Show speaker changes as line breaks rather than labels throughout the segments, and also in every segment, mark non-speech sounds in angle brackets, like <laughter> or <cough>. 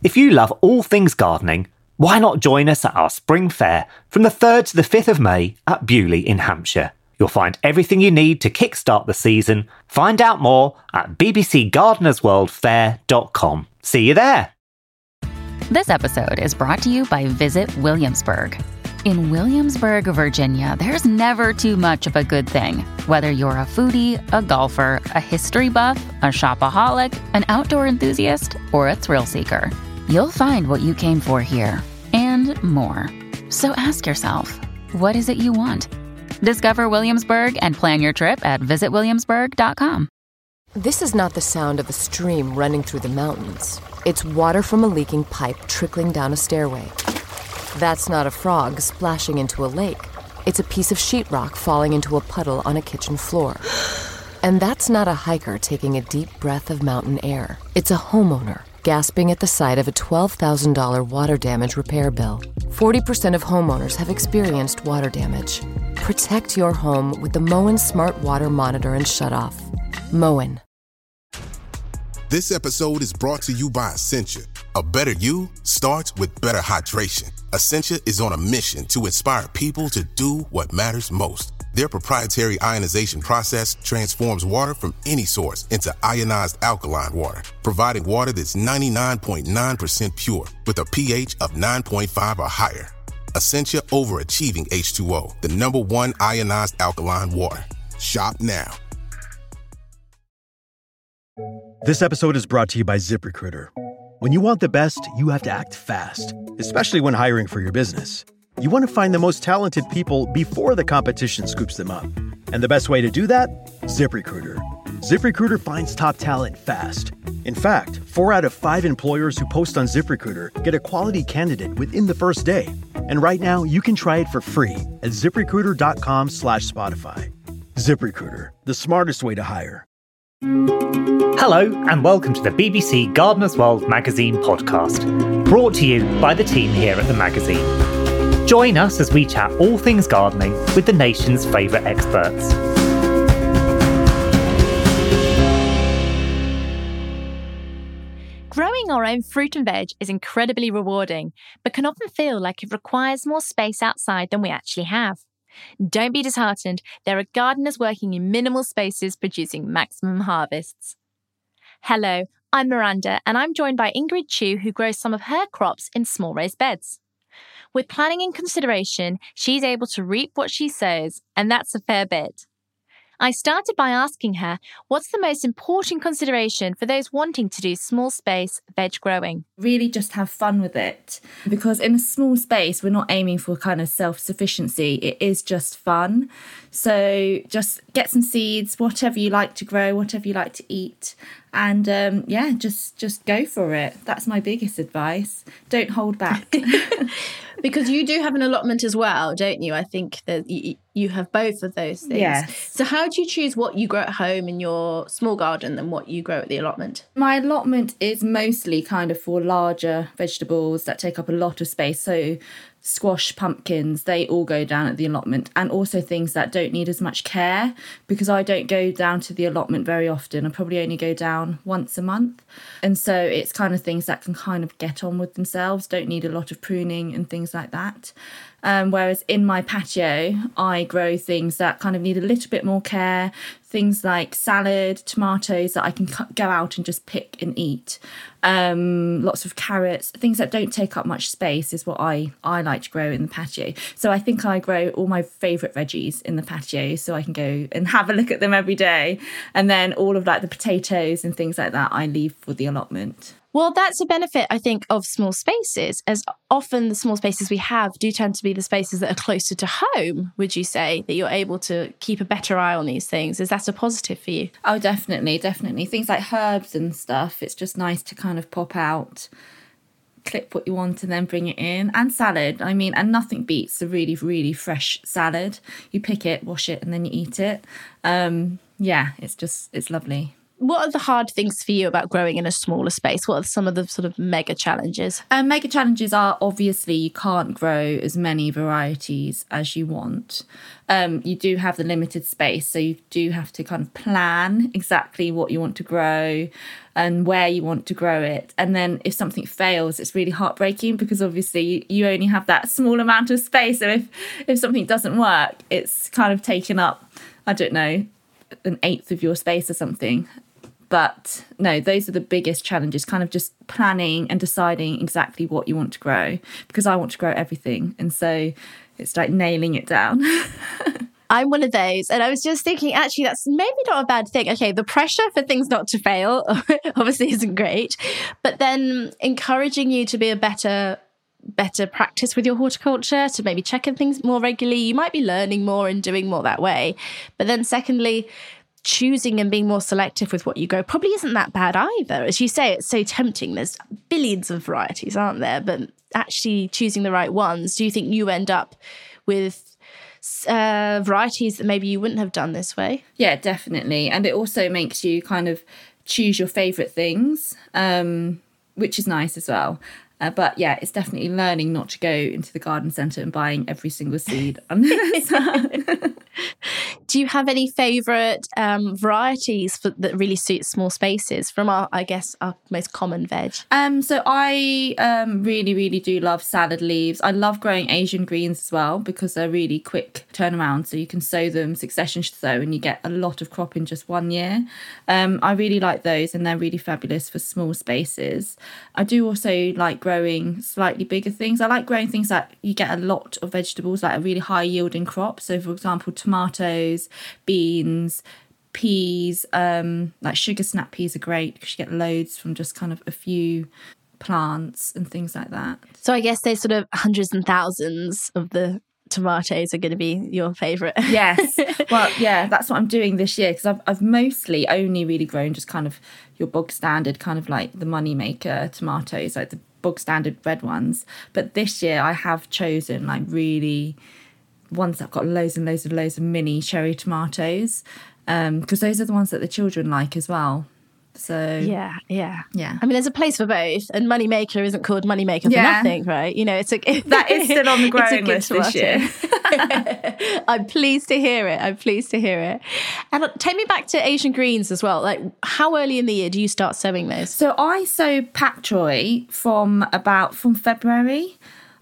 If you love all things gardening, why not join us at our spring fair from the 3rd to the 5th of May at Beaulieu in Hampshire? You'll find everything you need to kickstart the season. Find out more at bbcgardenersworldfair.com. See you there.
This episode is brought to you by Visit Williamsburg. In Williamsburg, Virginia, there's never too much of a good thing. Whether you're a foodie, a golfer, a history buff, a shopaholic, an outdoor enthusiast, or a thrill seeker, you'll find what you came for here and more. So ask yourself, what is it you want? Discover Williamsburg and plan your trip at visitwilliamsburg.com.
This is not the sound of a stream running through the mountains. It's water from a leaking pipe trickling down a stairway. That's not a frog splashing into a lake. It's a piece of sheetrock falling into a puddle on a kitchen floor. <gasps> And that's not a hiker taking a deep breath of mountain air. It's a homeowner gasping at the sight of a $12,000 water damage repair bill. 40% of homeowners have experienced water damage. Protect your home with the Moen Smart Water Monitor and Shutoff. Moen.
This episode is brought to you by Essentia. A better you starts with better hydration. Essentia is on a mission to inspire people to do what matters most. Their proprietary ionization process transforms water from any source into ionized alkaline water, providing water that's 99.9% pure with a pH of 9.5 or higher. Essentia overachieving H2O, the number one ionized alkaline water. Shop now.
This episode is brought to you by ZipRecruiter. When you want the best, you have to act fast, especially when hiring for your business. You want to find the most talented people before the competition scoops them up. And the best way to do that? ZipRecruiter. ZipRecruiter finds top talent fast. In fact, four out of five employers who post on ZipRecruiter get a quality candidate within the first day. And right now, you can try it for free at ziprecruiter.com slash Spotify. ZipRecruiter, the smartest way to hire.
Hello, and welcome to the BBC Gardener's World magazine podcast, brought to you by the team here at the magazine. Join us as we chat all things gardening with the nation's favourite experts.
Growing our own fruit and veg is incredibly rewarding, but can often feel like it requires more space outside than we actually have. Don't be disheartened, there are gardeners working in minimal spaces producing maximum harvests. Hello, I'm Miranda, and I'm joined by Ingrid Chiu, who grows some of her crops in small raised beds. With planning in consideration, she's able to reap what she sows, and that's a fair bit. I started by asking her what's the most important consideration for those wanting to do small space veg growing?
Really just have fun with it because in a small space, we're not aiming for kind of self sufficiency, it is just fun. So just get some seeds, whatever you like to grow, whatever you like to eat. And um, yeah, just just go for it. That's my biggest advice. Don't hold back. <laughs>
because you do have an allotment as well, don't you? I think that you have both of those things.
Yes.
So how do you choose what you grow at home in your small garden than what you grow at the allotment?
My allotment is mostly kind of for larger vegetables that take up a lot of space. So squash, pumpkins, they all go down at the allotment, and also things that don't need as much care because I don't go down to the allotment very often. I probably only go down once a month. And so it's kind of things that can kind of get on with themselves, don't need a lot of pruning and things like that. Um, whereas in my patio, I grow things that kind of need a little bit more care, things like salad, tomatoes that I can go out and just pick and eat. Um, lots of carrots, things that don't take up much space is what I, I like to grow in the patio. So I think I grow all my favourite veggies in the patio so I can go and <laughs> have a look at them every day. And then all of like the potatoes and things like that I leave for the allotment.
Well, that's a benefit, I think, of small spaces, as often the small spaces we have do tend to be the spaces that are closer to home. Would you say that you're able to keep a better eye on these things? Is that a positive for you?
Oh, definitely, definitely. Things like herbs and stuff, it's just nice to kind of pop out, clip what you want, and then bring it in. And salad, I mean, and nothing beats a really, really fresh salad. You pick it, wash it, and then you eat it. Um, yeah, it's just, it's lovely.
What are the hard things for you about growing in a smaller space? What are some of the sort of mega challenges?
Um, mega challenges are obviously you can't grow as many varieties as you want. Um, you do have the limited space, so you do have to kind of plan exactly what you want to grow and where you want to grow it. And then if something fails, it's really heartbreaking because obviously you only have that small amount of space. So if if something doesn't work, it's kind of taken up. I don't know an eighth of your space or something but no, those are the biggest challenges, kind of just planning and deciding exactly what you want to grow because I want to grow everything. And so it's like nailing it down. <laughs>
I'm one of those. And I was just thinking, actually, that's maybe not a bad thing. Okay, the pressure for things not to fail <laughs> obviously isn't great, but then encouraging you to be a better better practice with your horticulture to maybe check in things more regularly you might be learning more and doing more that way but then secondly choosing and being more selective with what you grow probably isn't that bad either. As you say, it's so tempting. There's billions of varieties, aren't there? But actually choosing the right ones, do you think you end up with uh, varieties that maybe you wouldn't have done this way?
Yeah, definitely. And it also makes you kind of choose your favourite things, um, which is nice as well. Uh, but yeah, it's definitely learning not to go into the garden centre and buying every single seed. <laughs> <laughs>
Do you have any favourite um, varieties for, that really suit small spaces from our, I guess, our most common veg?
Um, so I um, really, really do love salad leaves. I love growing Asian greens as well because they're really quick turnaround. So you can sow them succession sow and you get a lot of crop in just one year. Um, I really like those and they're really fabulous for small spaces. I do also like growing slightly bigger things. I like growing things that you get a lot of vegetables, like a really high yielding crop. So, for example, tomatoes, beans, peas, um, like sugar snap peas are great because you get loads from just kind of a few plants and things like that.
So, I guess there's sort of hundreds and thousands of the tomatoes are going to be your favorite.
yes. <laughs> Well, yeah, that's what I'm doing this year because I've, I've mostly only really grown just kind of your bog standard, kind of like the moneymaker tomatoes, like the bog standard red ones. But this year I have chosen like really ones that have got loads and loads and loads of mini cherry tomatoes because um, those are the ones that the children like as well. So
yeah, yeah,
yeah.
I mean, there's a place for both, and Moneymaker isn't called Moneymaker
yeah.
for nothing, right? You know, it's a <laughs>
that is still on the <laughs> growing list this year. <laughs>
I'm pleased to hear it. I'm pleased to hear it. And uh, take me back to Asian greens as well. Like, how early in the year do you start sowing those?
So I sow pak choi from about from February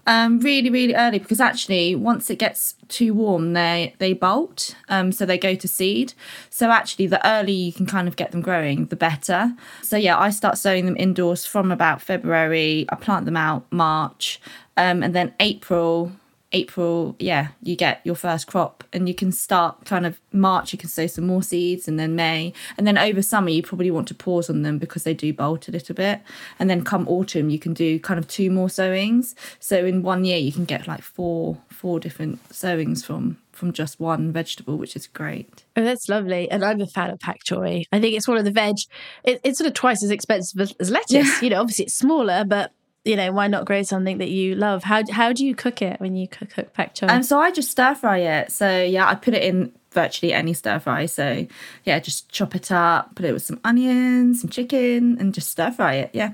um, really, really early because actually, once it gets too warm, they they bolt, um, so they go to seed. So actually, the earlier you can kind of get them growing, the better. So yeah, I start sowing them indoors from about February. I plant them out March, um, and then April April, yeah, you get your first crop and you can start kind of March, you can sow some more seeds and then May. And then over summer, you probably want to pause on them because they do bolt a little bit. And then come autumn, you can do kind of two more sowings. So in one year, you can get like four, four different sowings from from just one vegetable, which is great.
Oh, that's lovely. And I'm a fan of pak choi. I think it's one of the veg. It, it's sort of twice as expensive as lettuce. Yeah. You know, obviously it's smaller, but you know, why not grow something that you love? How how do you cook it when you cook, cook pak choi?
And um, so I just stir fry it. So yeah, I put it in virtually any stir fry. So yeah, just chop it up, put it with some onions, some chicken, and just stir fry it. Yeah,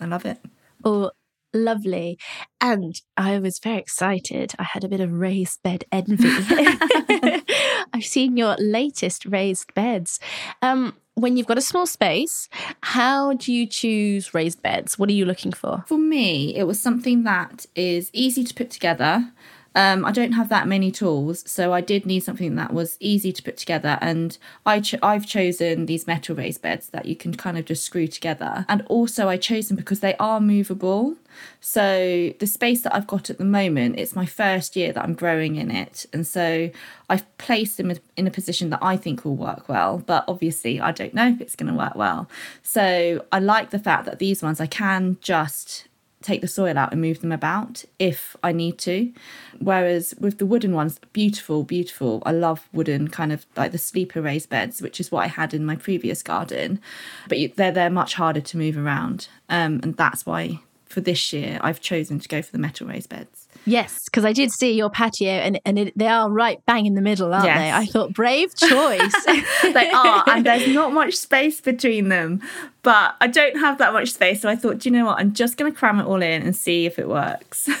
I love it.
Oh, lovely. And I was very excited. I had a bit of raised bed envy. <laughs> <laughs> I've seen your latest raised beds. Um, when you've got a small space, how do you choose raised beds? What are you looking for?
For me, it was something that is easy to put together. Um, I don't have that many tools, so I did need something that was easy to put together. And I ch- I've chosen these metal raised beds that you can kind of just screw together. And also, I chose them because they are movable. So the space that I've got at the moment, it's my first year that I'm growing in it, and so I've placed them in a position that I think will work well. But obviously, I don't know if it's going to work well. So I like the fact that these ones I can just take the soil out and move them about if I need to. Whereas with the wooden ones, beautiful, beautiful. I love wooden kind of like the sleeper raised beds, which is what I had in my previous garden. But they're they're much harder to move around, um, and that's why for this year, I've chosen to go for the metal raised beds.
Yes, because I did see your patio, and and it, they are right bang in the middle, aren't
Yes.
they? I thought brave choice. <laughs>
they are, and there's not much space between them. But I don't have that much space, so I thought, do you know what? I'm just going to cram it all in and see if it works. <laughs>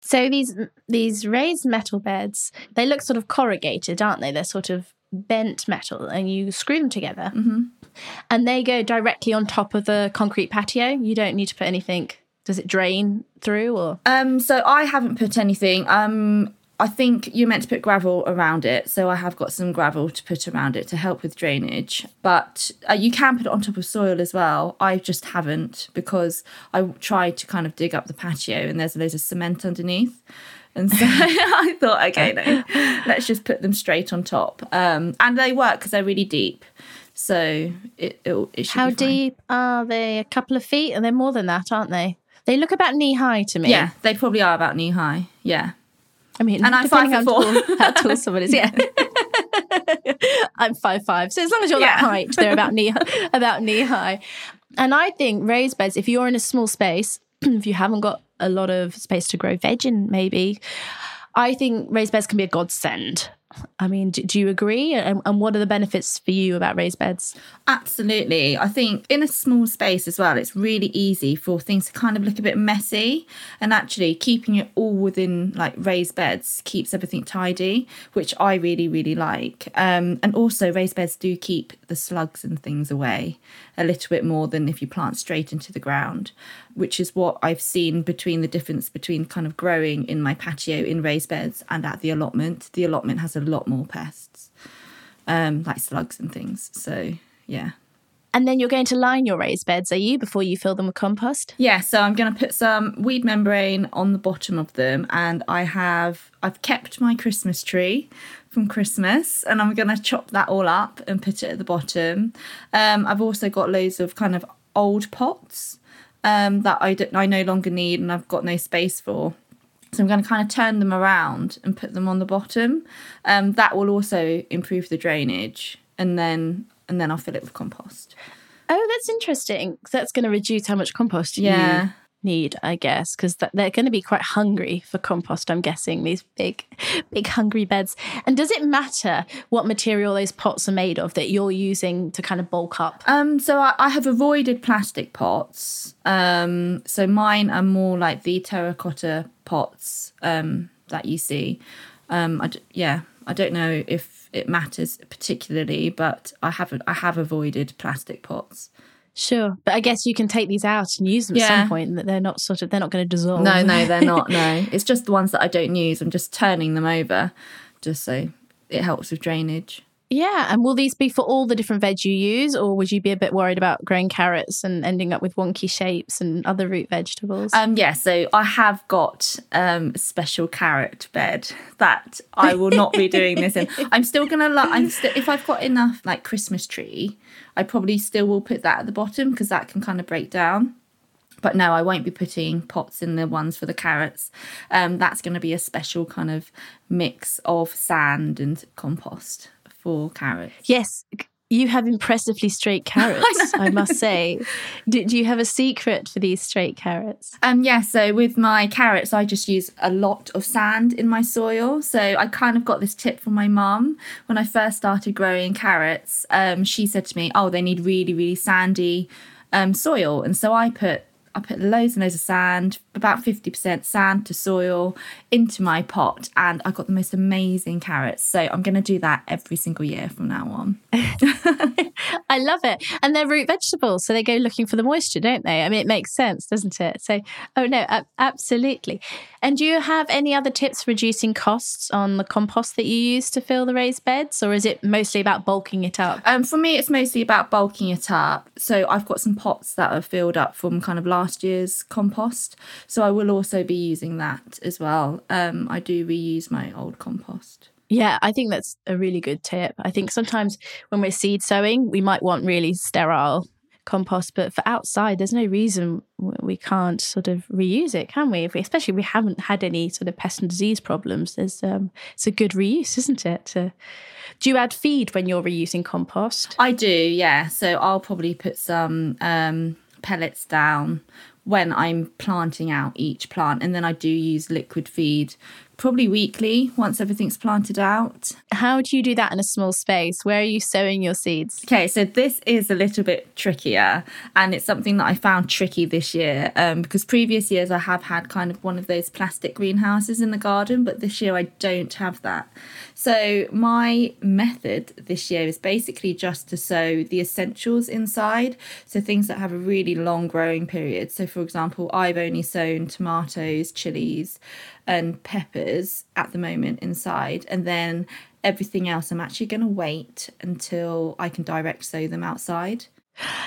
So these these raised metal beds, they look sort of corrugated, aren't they? They're sort of bent metal, and you screw them together, and they go directly on top of the concrete patio. You don't need to put anything. Does it drain through or?
Um, so I haven't put anything. Um, I think you're meant to put gravel around it, so I have got some gravel to put around it to help with drainage. But uh, you can put it on top of soil as well. I just haven't because I tried to kind of dig up the patio and there's loads of cement underneath. And so <laughs> I thought, okay, no, let's just put them straight on top. Um, and they work because they're really deep. So it, it, it should
How deep are they? A couple of feet, and they're more than that, aren't they? They look about knee high to me.
Yeah, they probably are about knee high. Yeah.
I mean,
And I'm
depending
five
how
foot
tall, how tall someone is. <laughs> Yeah, <laughs> I'm five five. So as long as you're that height, they're about knee <laughs> about knee high. And I think raised beds, if you're in a small space, <clears throat> if you haven't got a lot of space to grow veg in, maybe, I think raised beds can be a godsend. I mean, do, do you agree? And, and what are the benefits for you about raised beds?
Absolutely. I think in a small space as well, it's really easy for things to kind of look a bit messy. And actually, keeping it all within like raised beds keeps everything tidy, which I really, really like. Um, and also, raised beds do keep the slugs and things away a little bit more than if you plant straight into the ground, which is what I've seen between the difference between kind of growing in my patio in raised beds and at the allotment. The allotment has a lot more pests, um, like slugs and things. So, yeah.
And then you're going to line your raised beds, are you, before you fill them with compost?
Yeah, so I'm going to put some weed membrane on the bottom of them, and I have I've kept my Christmas tree from Christmas, and I'm going to chop that all up and put it at the bottom. Um, I've also got loads of kind of old pots um, that I don't, I no longer need, and I've got no space for. So I'm going to kind of turn them around and put them on the bottom. Um, that will also improve the drainage, and then and then I'll fill it with compost.
Oh, that's interesting. That's going to reduce how much compost
Yeah.
Need, I guess, because they're going to be quite hungry for compost. I'm guessing these big, big hungry beds. And does it matter what material those pots are made of that you're using to kind of bulk up?
Um, so I, I have avoided plastic pots. Um, so mine are more like the terracotta pots um, that you see. Um, I d- yeah, I don't know if it matters particularly, but I haven't. I have avoided plastic pots.
Sure, but I guess you can take these out and use them at some point. That they're not sort of they're not going to dissolve.
No, no, they're not. <laughs> No, it's just the ones that I don't use. I'm just turning them over, just so it helps with drainage.
Yeah, and will these be for all the different veg you use, or would you be a bit worried about growing carrots and ending up with wonky shapes and other root vegetables?
Um, yeah, so I have got um, a special carrot bed that I will not be doing this in. <laughs> I'm still gonna. Lo- I'm still if I've got enough like Christmas tree, I probably still will put that at the bottom because that can kind of break down. But no, I won't be putting pots in the ones for the carrots. Um, that's going to be a special kind of mix of sand and compost for carrots.
Yes, you have impressively straight carrots, I, must <laughs> say. Do, do, you have a secret for these straight carrots?
Um, yeah, so with my carrots, I just use a lot of sand in my soil. So I kind of got this tip from my mum when I first started growing carrots. Um, she said to me, "Oh, they need really, really sandy um, soil," and so I put I put loads and loads of sand, about 50% sand to soil into my pot, and I got the most amazing carrots. So I'm going to do that every single year from now on. <laughs> <laughs>
I love it. And they're root vegetables, so they go looking for the moisture, don't they? I mean, it makes sense, doesn't it? So, oh no, absolutely. And do you have any other tips for reducing costs on the compost that you use to fill the raised beds, or is it mostly about bulking it up?
Um, for me, it's mostly about bulking it up. So I've got some pots that are filled up from kind of last year's compost. So I will also be using that as well. Um, I do reuse my old compost.
Yeah, I think that's a really good tip. I think sometimes when we're seed sowing, we might want really sterile compost, but for outside, there's no reason we can't sort of reuse it, can we? If we especially if we haven't had any sort of pest and disease problems, there's um, it's a good reuse, isn't it? To, do you add feed when you're reusing compost?
I do, yeah. So I'll probably put some um, pellets down when I'm planting out each plant, and then I do use liquid feed probably weekly once everything's planted out.
How do you do that in a small space? Where are you sowing your seeds?
Okay, so this is a little bit trickier, and it's something that I found tricky this year um, because previous years I have had kind of one of those plastic greenhouses in the garden, but this year I don't have that. So, my method this year is basically just to sow the essentials inside. So, things that have a really long growing period. So, for example, I've only sown tomatoes, chilies, and peppers at the moment inside. And then everything else, I'm actually going to wait until I can direct sow them outside.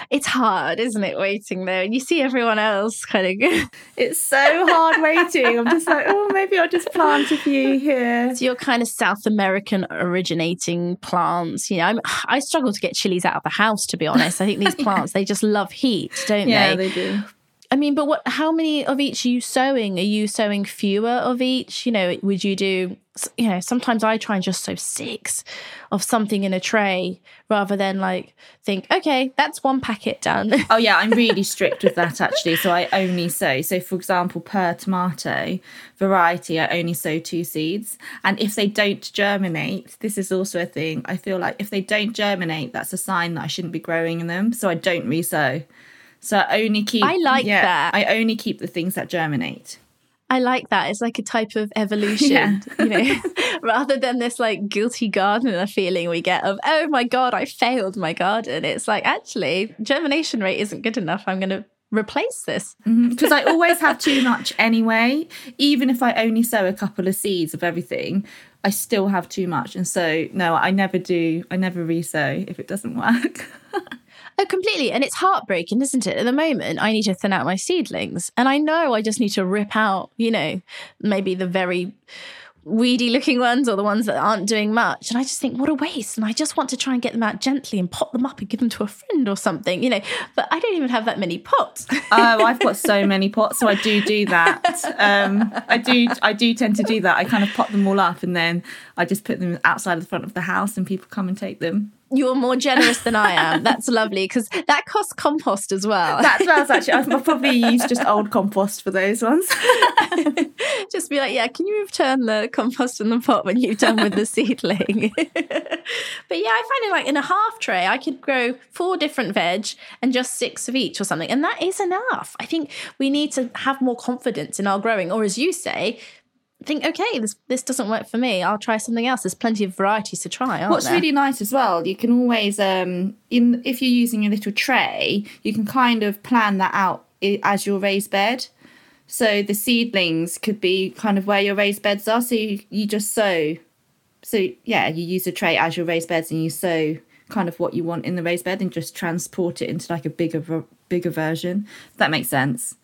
It's hard, isn't it, waiting there? And you see everyone else kind of. <laughs>
it's so hard waiting. I'm just like, oh, maybe I'll just plant a few here.
So you're kind of South American originating plants. You know, I'm, I struggle to get chilies out of the house, to be honest. I think these <laughs> plants, they just love heat, don't
yeah,
they?
Yeah, they do.
I mean, but what? How many of each are you sowing? Are you sowing fewer of each? You know, would you do? You know, sometimes I try and just sow six of something in a tray rather than like think, okay, that's one packet done. <laughs>
oh yeah, I'm really strict with that actually. So I only sow. So for example, per tomato variety, I only sow two seeds. And if they don't germinate, this is also a thing. I feel like if they don't germinate, that's a sign that I shouldn't be growing them. So I don't resow. So I only keep.
I like yeah, that.
I only keep the things that germinate.
I like that. It's like a type of evolution, <laughs> yeah. you know, <laughs> rather than this like guilty gardener feeling we get of, oh my God, I failed my garden. It's like, actually, germination rate isn't good enough. I'm going to replace this.
Because mm-hmm. I always have too <laughs> much anyway. Even if I only sow a couple of seeds of everything, I still have too much. And so, no, I never do. I never resow if it doesn't work.
Oh, completely. And it's heartbreaking, isn't it? At the moment, I need to thin out my seedlings. And I know I just need to rip out, you know, maybe the very weedy looking ones or the ones that aren't doing much. And I just think, what a waste. And I just want to try and get them out gently and pop them up and give them to a friend or something, you know. But I don't even have that many pots.
oh, I've got so many pots, so I do do that. Um, I do, I do tend to do that. I kind of pop them all up and then I just put them outside the front of the house and people come and take them
you're more generous than I am. That's lovely because that costs compost as well.
That's well, actually. <laughs> I've probably used just old compost for those ones. <laughs>
just be like, yeah, can you return the compost in the pot when you've done with the seedling? <laughs> but yeah, I find it like in a half tray, I could grow four different veg and just six of each or something. And that is enough. I think we need to have more confidence in our growing, or as you say, think, okay, this this doesn't work for me. I'll try something else. There's plenty of varieties to try.
What's
there?
really nice as well, you can always um in if you're using a little tray, you can kind of plan that out as your raised bed. So the seedlings could be kind of where your raised beds are. So you, you just sow. So yeah, you use a tray as your raised beds, and you sow kind of what you want in the raised bed, and just transport it into like a bigger bigger version. If that makes sense.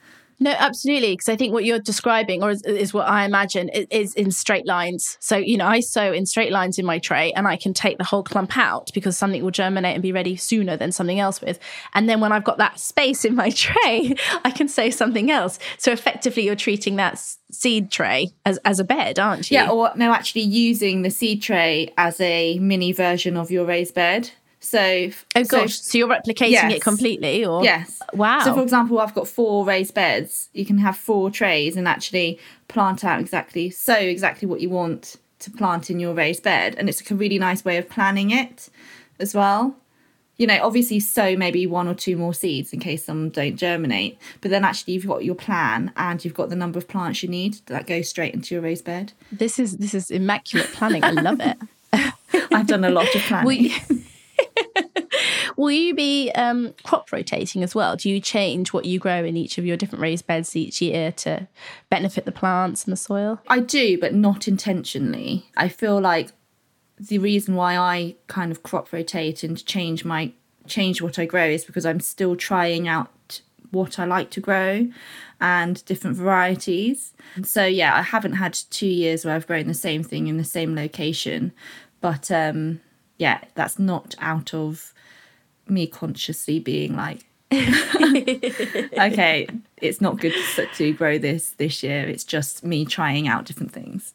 No, absolutely. Because I think what you're describing, or is, is, what I imagine, is in straight lines. So, you know, I sow in straight lines in my tray and I can take the whole clump out because something will germinate and be ready sooner than something else with. And then when I've got that space in my <laughs> tray, I can sow something else. So effectively, you're treating that seed tray as, as a bed, aren't you?
Yeah, or no, actually using the seed tray as a mini version of your raised bed. So,
oh gosh, so, so you're replicating yes. it completely, or
yes,
wow.
So, for example, I've got four raised beds. You can have four trays and actually plant out exactly so exactly what you want to plant in your raised bed, and it's like a really nice way of planning it as well. You know, obviously, sow maybe one or two more seeds in case some don't germinate, but then actually you've got your plan and you've got the number of plants you need that go straight into your raised bed.
This is this is immaculate planning. I love it. <laughs>
I've done a lot of <laughs> planning.
Will you be um, crop rotating as well? Do you change what you grow in each of your different raised beds each year to benefit the plants and the soil?
I do, but not intentionally. I feel like the reason why I kind of crop rotate and change my change what I grow is because I'm still trying out what I like to grow and different varieties. So yeah, I haven't had 2 years where I've grown the same thing in the same location, but um yeah, that's not out of me consciously being like, <laughs> okay, it's not good to, to grow this this year. It's just me trying out different things.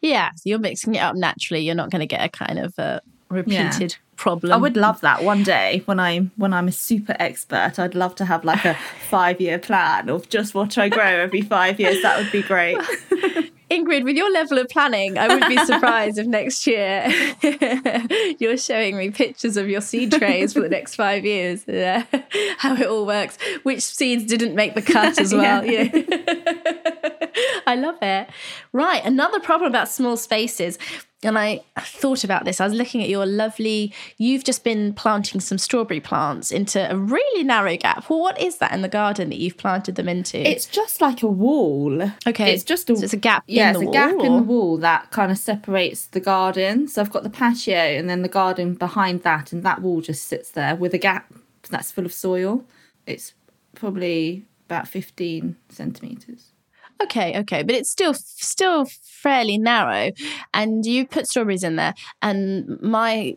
Yeah, so you're mixing it up naturally. You're not going to get a kind of a repeated yeah. problem.
I would love that one day when I'm when I'm a super expert. I'd love to have like a <laughs> five year plan of just what I grow every five years. That would be great. <laughs>
Ingrid, with your level of planning, I would be surprised if next year <laughs> you're showing me pictures of your seed trays for the next five years, yeah, <laughs> how it all works, which seeds didn't make the cut as <laughs> well. yeah. I love it. Right, another problem about small spaces and I thought about this. I was looking at your lovely, you've just been planting some strawberry plants into a really narrow gap. Well, what is that in the garden that you've planted them into?
It's just like a wall.
Okay.
It's just a,
so it's a gap
yeah,
in the
it's
wall.
a gap or? in the wall that kind of separates the garden. So I've got the patio and then the garden behind that, and that wall just sits there with a gap that's full of soil. It's probably about 15 centimetres.
Okay, okay, but it's still still fairly narrow, and you put strawberries in there, and my.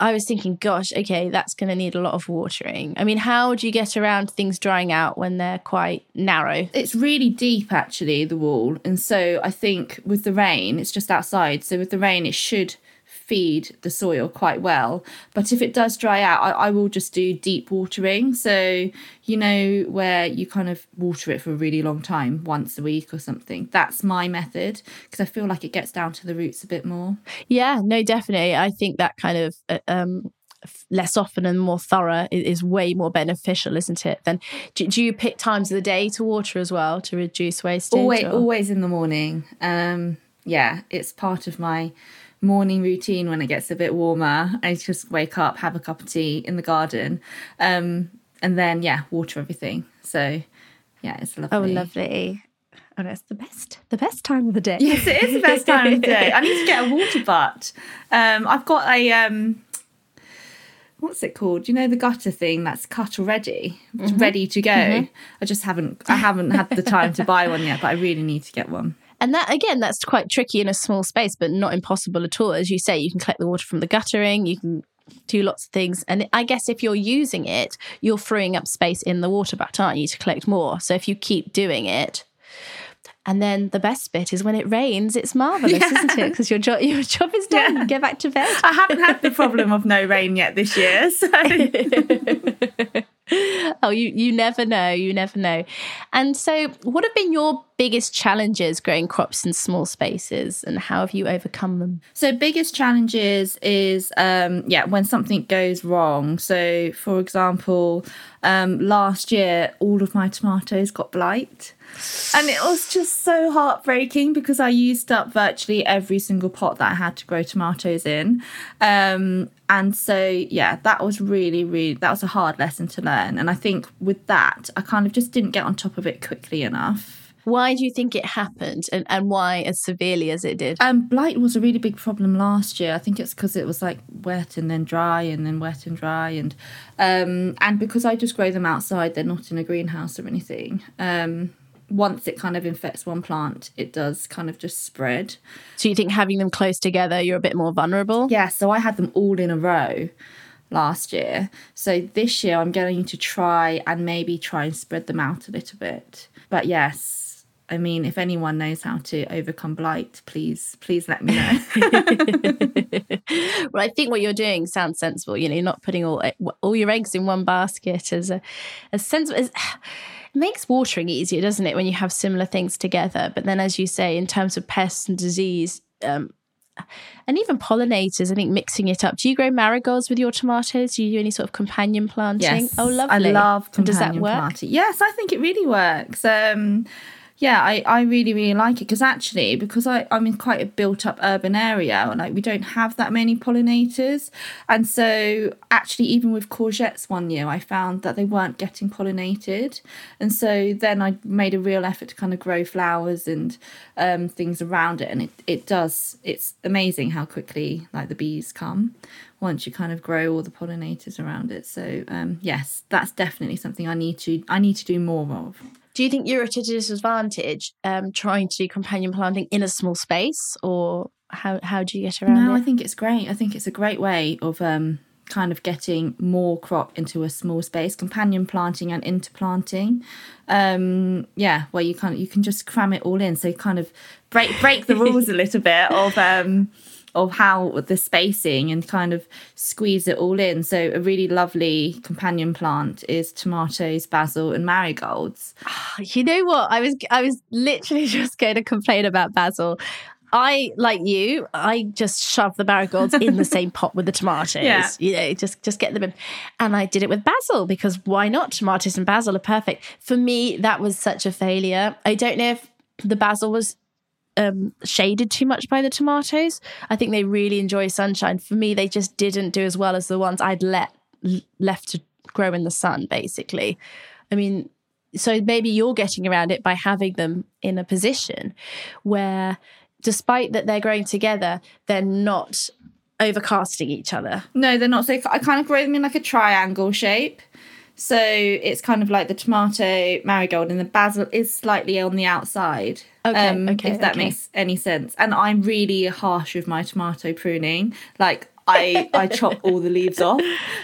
I was thinking, gosh, okay, that's going to need a lot of watering. I mean, how do you get around things drying out when they're quite narrow?
It's really deep, actually, the wall. And so I think with the rain, it's just outside. So with the rain, it should feed the soil quite well. But if it does dry out, I, I, will just do deep watering. So, you know, where you kind of water it for a really long time, once a week or something. That's my method because I feel like it gets down to the roots a bit more.
Yeah, no, definitely. I think that kind of. Uh, um, less often and more thorough is way more beneficial, isn't it? Then do, do, you pick times of the day to water as well to reduce wastage?
Always, always in the morning. Um, yeah, it's part of my morning routine when it gets a bit warmer. I just wake up, have a cup of tea in the garden, um, and then yeah, water everything. So yeah, it's lovely.
Oh, lovely. Oh, no, it's the best, the best time of the day.
Yes, it is the best time of the day. I need to get a <laughs> water butt. Um, I've got a um, what's it called? You know the gutter thing that's cut already, mm-hmm. ready to go. Mm-hmm. I just haven't, I haven't had the time to buy one yet, but I really need to get one.
And that again, that's quite tricky in a small space, but not impossible at all. As you say, you can collect the water from the guttering, you can do lots of things. And I guess if you're using it, you're freeing up space in the water butt, aren't you, to collect more? So if you keep doing it, and then the best bit is when it rains, it's marvelous, yeah. isn't it? Because your job your job is done. Yeah. You get back to bed.
I haven't had the problem of no rain yet this year. So. <laughs>
oh, <laughs> you you never know, you never know. And so, what have been your biggest challenges growing crops in small spaces, and how have you overcome them?
So, biggest challenges is um, yeah when something goes wrong. So, for example, um, last year all of my tomatoes got blight. And it was just so heartbreaking because I used up virtually every single pot that I had to grow tomatoes in. Um, and so, yeah, that was really, really, that was a hard lesson to learn. And I think with that, I kind of just didn't get on top of it quickly enough.
Why do you think it happened and, and why as severely as it did?
Um, blight was a really big problem last year. I think it's because it was like wet and then dry and then wet and dry and um, and because I just grow them outside, they're not in a greenhouse or anything. Um, once it kind of infects one plant, it does kind of just spread.
So you think having them close together, you're a bit more vulnerable?
Yeah, so I had them all in a row last year. So this year I'm going to try and maybe try and spread them out a little bit. But yes, I mean, if anyone knows how to overcome blight, please, please let me know. <laughs>
well, I think what you're doing sounds sensible. You know, you're not putting all all your eggs in one basket as a as sensible as it makes watering easier, doesn't it, when you have similar things together? But then, as you say, in terms of pests and disease, um, and even pollinators, I think mixing it up. Do you grow marigolds with your tomatoes? Do you do any sort of companion planting?
Yes.
Oh, lovely.
I love
And Does that
companion
work?
planting. Yes, I think it really works. Um, yeah, I, I really, really like it because actually, because I, I'm in quite a built up urban area, like we don't have that many pollinators. And so, actually, even with courgettes one year, I found that they weren't getting pollinated. And so then I made a real effort to kind of grow flowers and um, things around it. And it, it does, it's amazing how quickly like the bees come once you kind of grow all the pollinators around it. So um, yes, that's definitely something I need to I need to do more of.
Do you think you're at a disadvantage um, trying to do companion planting in a small space, or how how do you get around
No,
it?
I think it's great. I think it's a great way of um, kind of getting more crop into a small space, companion planting and interplanting. Um, yeah, where you kind of you can just cram it all in. So kind of break break the rules a little bit of um, of how the spacing and kind of squeeze it all in. So a really lovely companion plant is tomatoes, basil, and marigolds. <sighs>
You know what? I was I was literally <laughs> just going to complain about basil. I like you. I just shove the marigolds in the same pot with the tomatoes. <laughs>
Yeah.
You know, just just get them in. And I did it with basil because why not? Tomatoes and basil are perfect. For me, that was such a failure. I don't know if the basil was um, shaded too much by the tomatoes. I think they really enjoy sunshine. For me, they just didn't do as well as the ones I'd let left to grow in the sun. Basically, I mean, so maybe you're getting around it by having them in a position where, despite that they're growing together, they're not overcasting each other.
No, they're not. So I kind of grow them in like a triangle shape. So it's kind of like the tomato, marigold, and the basil is slightly on the outside. Um,
Okay, okay,
If that
okay.
makes any sense. And I'm really harsh with my tomato pruning. Like I, I chop <laughs> all the leaves off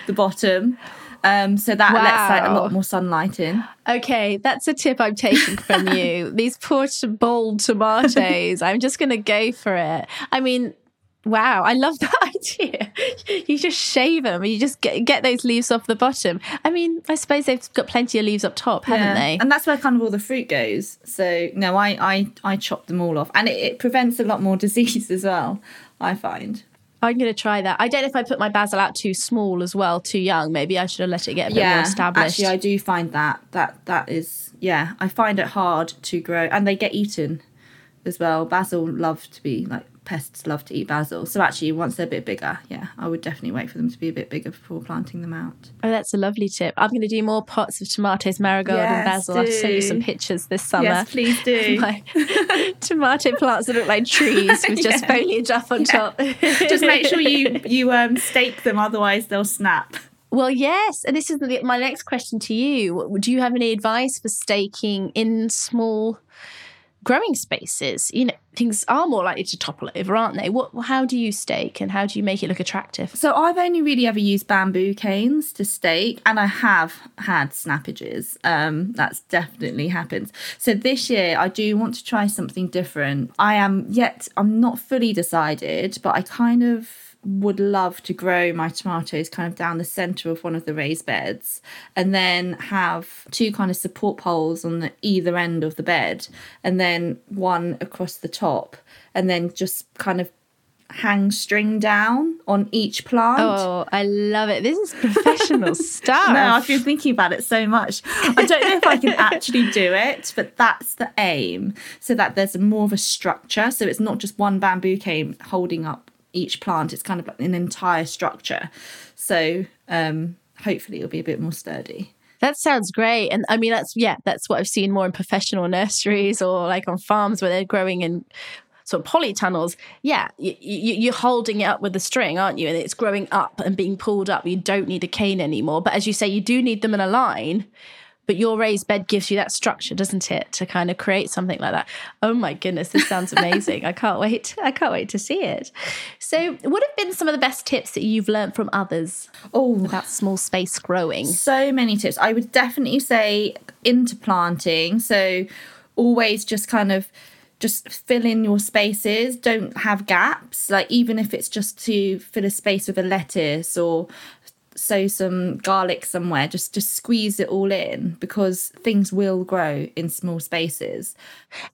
the bottom. Um, so that lets like a lot more sunlight in.
Okay, that's a tip I'm taking from you. <laughs> These poor bold tomatoes. I'm just going to go for it. I mean, wow, I love <laughs> that idea. You just shave them you just get, get those leaves off the bottom. I mean, I suppose they've got plenty of leaves up top, haven't
Yeah.
they?
And that's where kind of all the fruit goes. So no, I I, I chop them all off, and it, it prevents a lot more <laughs> disease as well. I find.
I'm going to try that. I don't know if I put my basil out too small as well, too young. Maybe I should have let it get a bit more established.
Actually, I do find that that that is yeah. I find it hard to grow, and they get eaten as well. Basil love to be like pests love to eat basil. So actually, once they're a bit bigger, yeah, I would definitely wait for them to be a bit bigger before planting them out.
Oh, that's a lovely tip. I'm going to do more pots of tomatoes, marigold, and
Yes,
basil. I'll send you some pictures this summer.
Yes, please do. <laughs>
My <laughs> tomato plants that look like trees with just
Yeah.
foliage up on top. <laughs>
Just make sure you you um stake them, otherwise they'll snap.
Well, yes, and this is the, my next question to you. Do you have any advice for staking in small growing spaces? You know, things are more likely to topple over, aren't they? What? How do you stake, and how do you make it look attractive?
So I've only really ever used bamboo canes to stake, and I have had snappages. Um, that's definitely happens. So this year I do want to try something different. I am yet I'm not fully decided, but I kind of would love to grow my tomatoes kind of down the center of one of the raised beds and then have two kind of support poles on the either end of the bed and then one across the top and then just kind of hang string down on each plant.
Oh, I love it. This is professional <laughs> stuff.
No, I've been thinking about it so much. I don't know if I can <laughs> actually do it, but that's the aim. So that there's more of a structure. So it's not just one bamboo cane holding up each plant, it's kind of like an entire structure. So um, hopefully it'll be a bit more sturdy.
That sounds great. And I mean, that's, yeah, that's what I've seen more in professional nurseries or like on farms where they're growing in sort of polytunnels. Yeah, you, you, you're holding it up with a string, aren't you? And it's growing up and being pulled up. You don't need a cane anymore. But as you say, you do need them in a line. But your raised bed gives you that structure, doesn't it, to kind of create something like that? Oh my goodness, this sounds <laughs> amazing! I can't wait. I can't wait to see it. So, what have been some of the best tips that you've learned from others?
Oh,
about small space growing.
So many tips. I would definitely say interplanting. So, always just kind of just fill in your spaces don't have gaps like even if it's just to fill a space with a lettuce or sow some garlic somewhere just just squeeze it all in because things will grow in small spaces.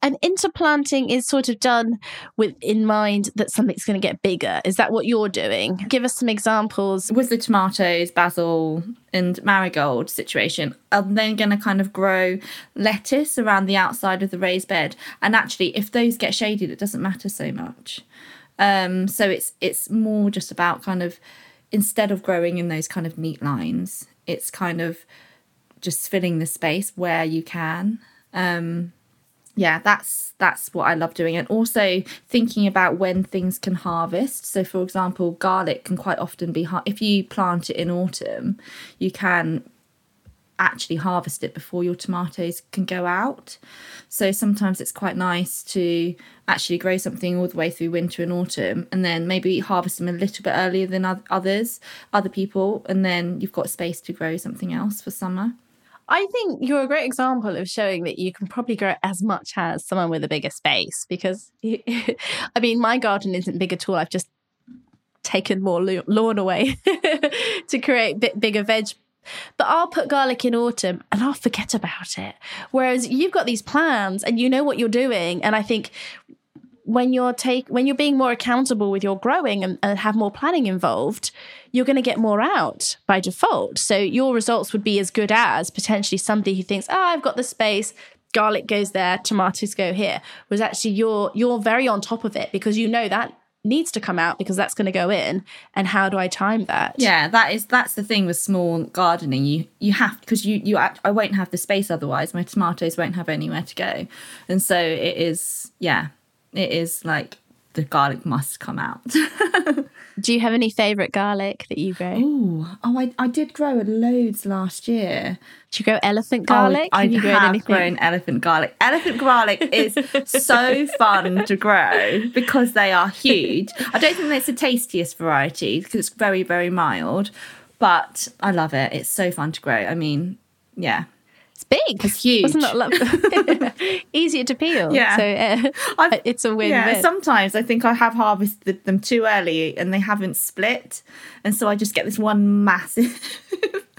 And interplanting is sort of done with in mind that something's going to get bigger. Is that what you're doing? Give us some examples.
With the tomatoes basil and marigold situation i'm then going to kind of grow lettuce around the outside of the raised bed? And actually if those get shaded it doesn't matter so much. Um so it's it's more just about kind of instead of growing in those kind of neat lines, it's kind of just filling the space where you can. Um, yeah, that's that's what I love doing, and also thinking about when things can harvest. So, for example, garlic can quite often be if you plant it in autumn, you can actually harvest it before your tomatoes can go out. So sometimes it's quite nice to actually grow something all the way through winter and autumn and then maybe harvest them a little bit earlier than others, other people, and then you've got space to grow something else for summer.
I think you're a great example of showing that you can probably grow as much as someone with a bigger space because, <laughs> I mean, my garden isn't big at all. I've just taken more lawn away <laughs> to create bigger veg but I'll put garlic in autumn and I'll forget about it. Whereas you've got these plans and you know what you're doing. And I think when you're take when you're being more accountable with your growing and, and have more planning involved, you're going to get more out by default. So your results would be as good as potentially somebody who thinks, "Oh, I've got the space, garlic goes there, tomatoes go here." Was actually you're you're very on top of it because you know that needs to come out because that's going to go in. And how do i time that?
Yeah that is that's the thing with small gardening. You you have because you you act, i won't have the space otherwise. My tomatoes won't have anywhere to go. And so it is yeah it is like the garlic must come out <laughs>
do you have any favorite garlic that you grow
Ooh, oh I, I did grow loads last year
do you grow elephant oh, garlic?
Oh, I have, have grown elephant garlic. Elephant garlic is so <laughs> fun to grow because they are huge. I don't think it's the tastiest variety because it's very, very mild, but I love it. It's so fun to grow. I mean, yeah.
It's big.
It's huge.
Wasn't it <laughs> easier to peel?
Yeah.
So uh, <laughs> it's a win.
Yeah. Sometimes I think I have harvested them too early and they haven't split, and so I just get this one massive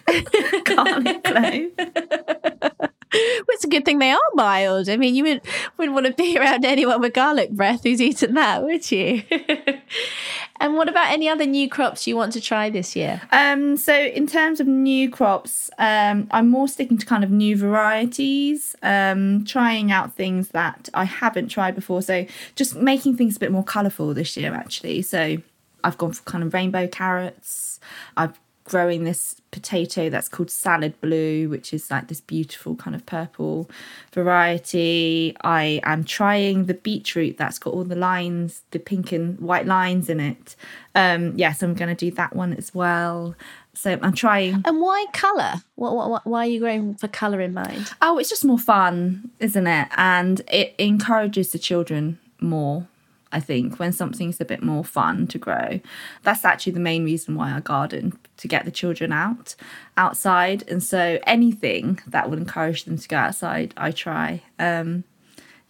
<laughs> garlic clove. <laughs>
well, it's a good thing they are mild. I mean, you would, wouldn't want to be <laughs> around anyone with garlic breath who's eaten that, would you? <laughs> and what about any other new crops you want to try this year?
Um, so, in terms of new crops, um, I'm more sticking to kind of new varieties, um, trying out things that I haven't tried before. So, just making things a bit more colourful this year, actually. So, I've gone for kind of rainbow carrots. I've growing this potato that's called salad blue, which is like this beautiful kind of purple variety. I am trying the beetroot that's got all the lines, the pink and white lines in it. Um, yes, I'm going to do that one as well. So I'm trying.
And why colour? What, what, what, why are you growing for colour in mind?
Oh, it's just more fun, isn't it? And it encourages the children more I think, when something's a bit more fun to grow. That's actually the main reason why I garden to get the children out outside. And so anything that would encourage them to go outside, I try. Um,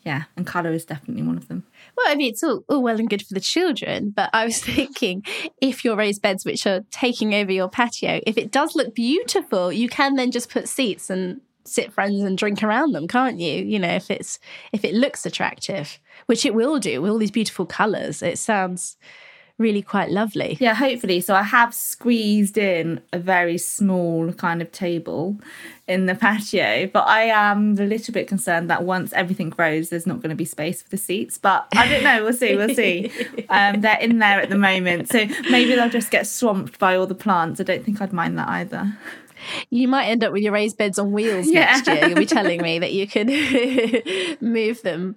yeah, and colour is definitely one of them.
Well, I mean, it's all, all well and good for the children, but I was <laughs> thinking if your raised beds, which are taking over your patio, if it does look beautiful, you can then just put seats and sit friends and drink around them, can't you? You know, if it's if it looks attractive, which it will do with all these beautiful colours. It sounds really quite lovely.
Yeah, hopefully. So I have squeezed in a very small kind of table in the <laughs> patio, but I am a little bit concerned that once everything grows, there's not going to be space for the seats. But I don't know. We'll see. We'll see. <laughs> Um, they're in there at the moment, so maybe they'll just get swamped by all the plants. I don't think I'd mind that either.
You might end up with your raised beds on wheels
Yeah.
next year. You'll be telling me that you can <laughs> move them.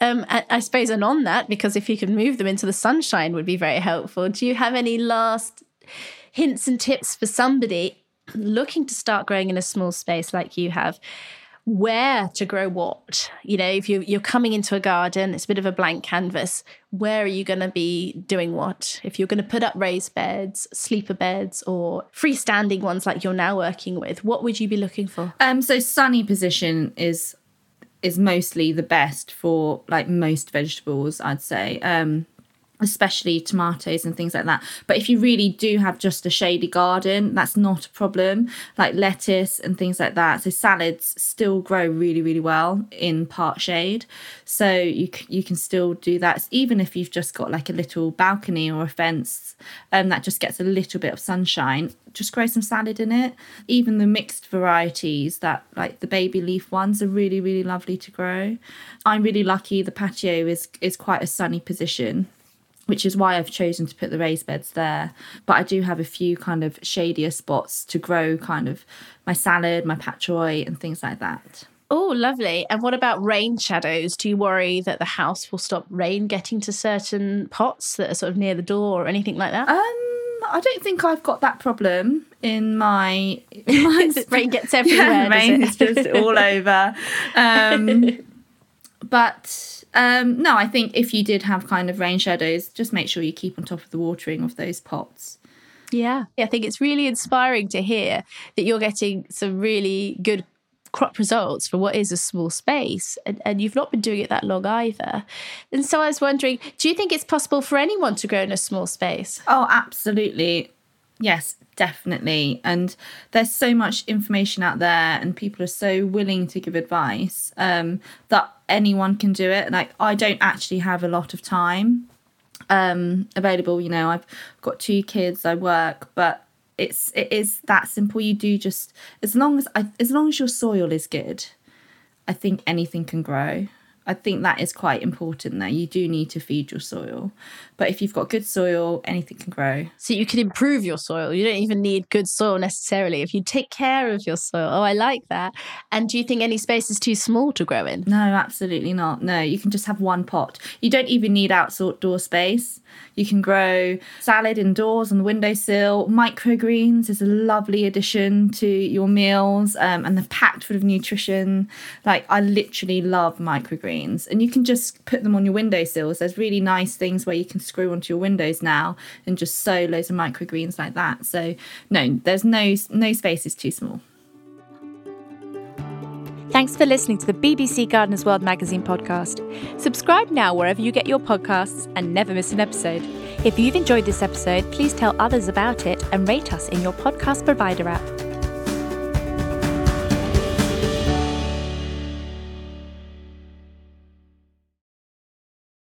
Um, I, I suppose, and on that, because if you can move them into the sunshine, would be very helpful. Do you have any last hints and tips for somebody looking to start growing in a small space like you have? Where to grow what? You know, if you, you're coming into a garden, it's a bit of a blank canvas. Where are you going to be doing what? If you're going to put up raised beds, sleeper beds, or freestanding ones like you're now working with, what would you be looking for?
Um, so sunny position is is mostly the best for like most vegetables, I'd say. Um, especially tomatoes and things like that. But if you really do have just a shady garden, that's not a problem. Like lettuce and things like that. So salads still grow really, really well in part shade. So you you can still do that, even if you've just got like a little balcony or a fence, um, that just gets a little bit of sunshine. Just grow some salad in it. Even the mixed varieties that like the baby leaf ones are really, really lovely to grow. I'm really lucky. The patio is is quite a sunny position which is why I've chosen to put the raised beds there. But I do have a few kind of shadier spots to grow kind of my salad, my pak choi, and things like that.
Oh, lovely. And what about rain shadows? Do you worry that the house will stop rain getting to certain pots that are sort of near the door or anything like that?
Um, I don't think I've got that problem in my. In my <laughs>
rain gets <laughs> everywhere.
Yeah, rain is just all <laughs> over. Um, but um, no, I think if you did have kind of rain shadows, just make sure you keep on top of the watering of those pots.
Yeah. I think it's really inspiring to hear that you're getting some really good crop results for what is a small space and, and you've not been doing it that long either and so i was wondering do you think it's possible for anyone to grow in a small space
Oh, absolutely. Yes, definitely. And there's so much information out there, and people are so willing to give advice um, that anyone can do it. Like, I don't actually have a lot of time um, available. You know, I've got two kids, I work, but it's it is that simple. You do just as long as I, as long as your soil is good, I think anything can grow. I think that is quite important there. You do need to feed your soil. But if you've got good soil, anything can grow.
so you can improve your soil you don't even need good soil necessarily if you take care of your soil oh i like that and do you think any space is too small to grow in
No, absolutely not. No, you can just have one pot. You don't even need outdoor space. You can grow salad indoors on the windowsill. Microgreens is a lovely addition to your meals um, and they're packed full of nutrition. Like, I literally love microgreens. And you can just put them on your windowsills. There's really nice things where you can screw onto your windows now and just sow loads of microgreens like that. So, no, there's no, no space is too small.
Thanks for listening to the BBC Gardeners World magazine podcast. Subscribe now wherever you get your podcasts and never miss an episode. If you've enjoyed this episode, please tell others about it and rate us in your podcast provider app.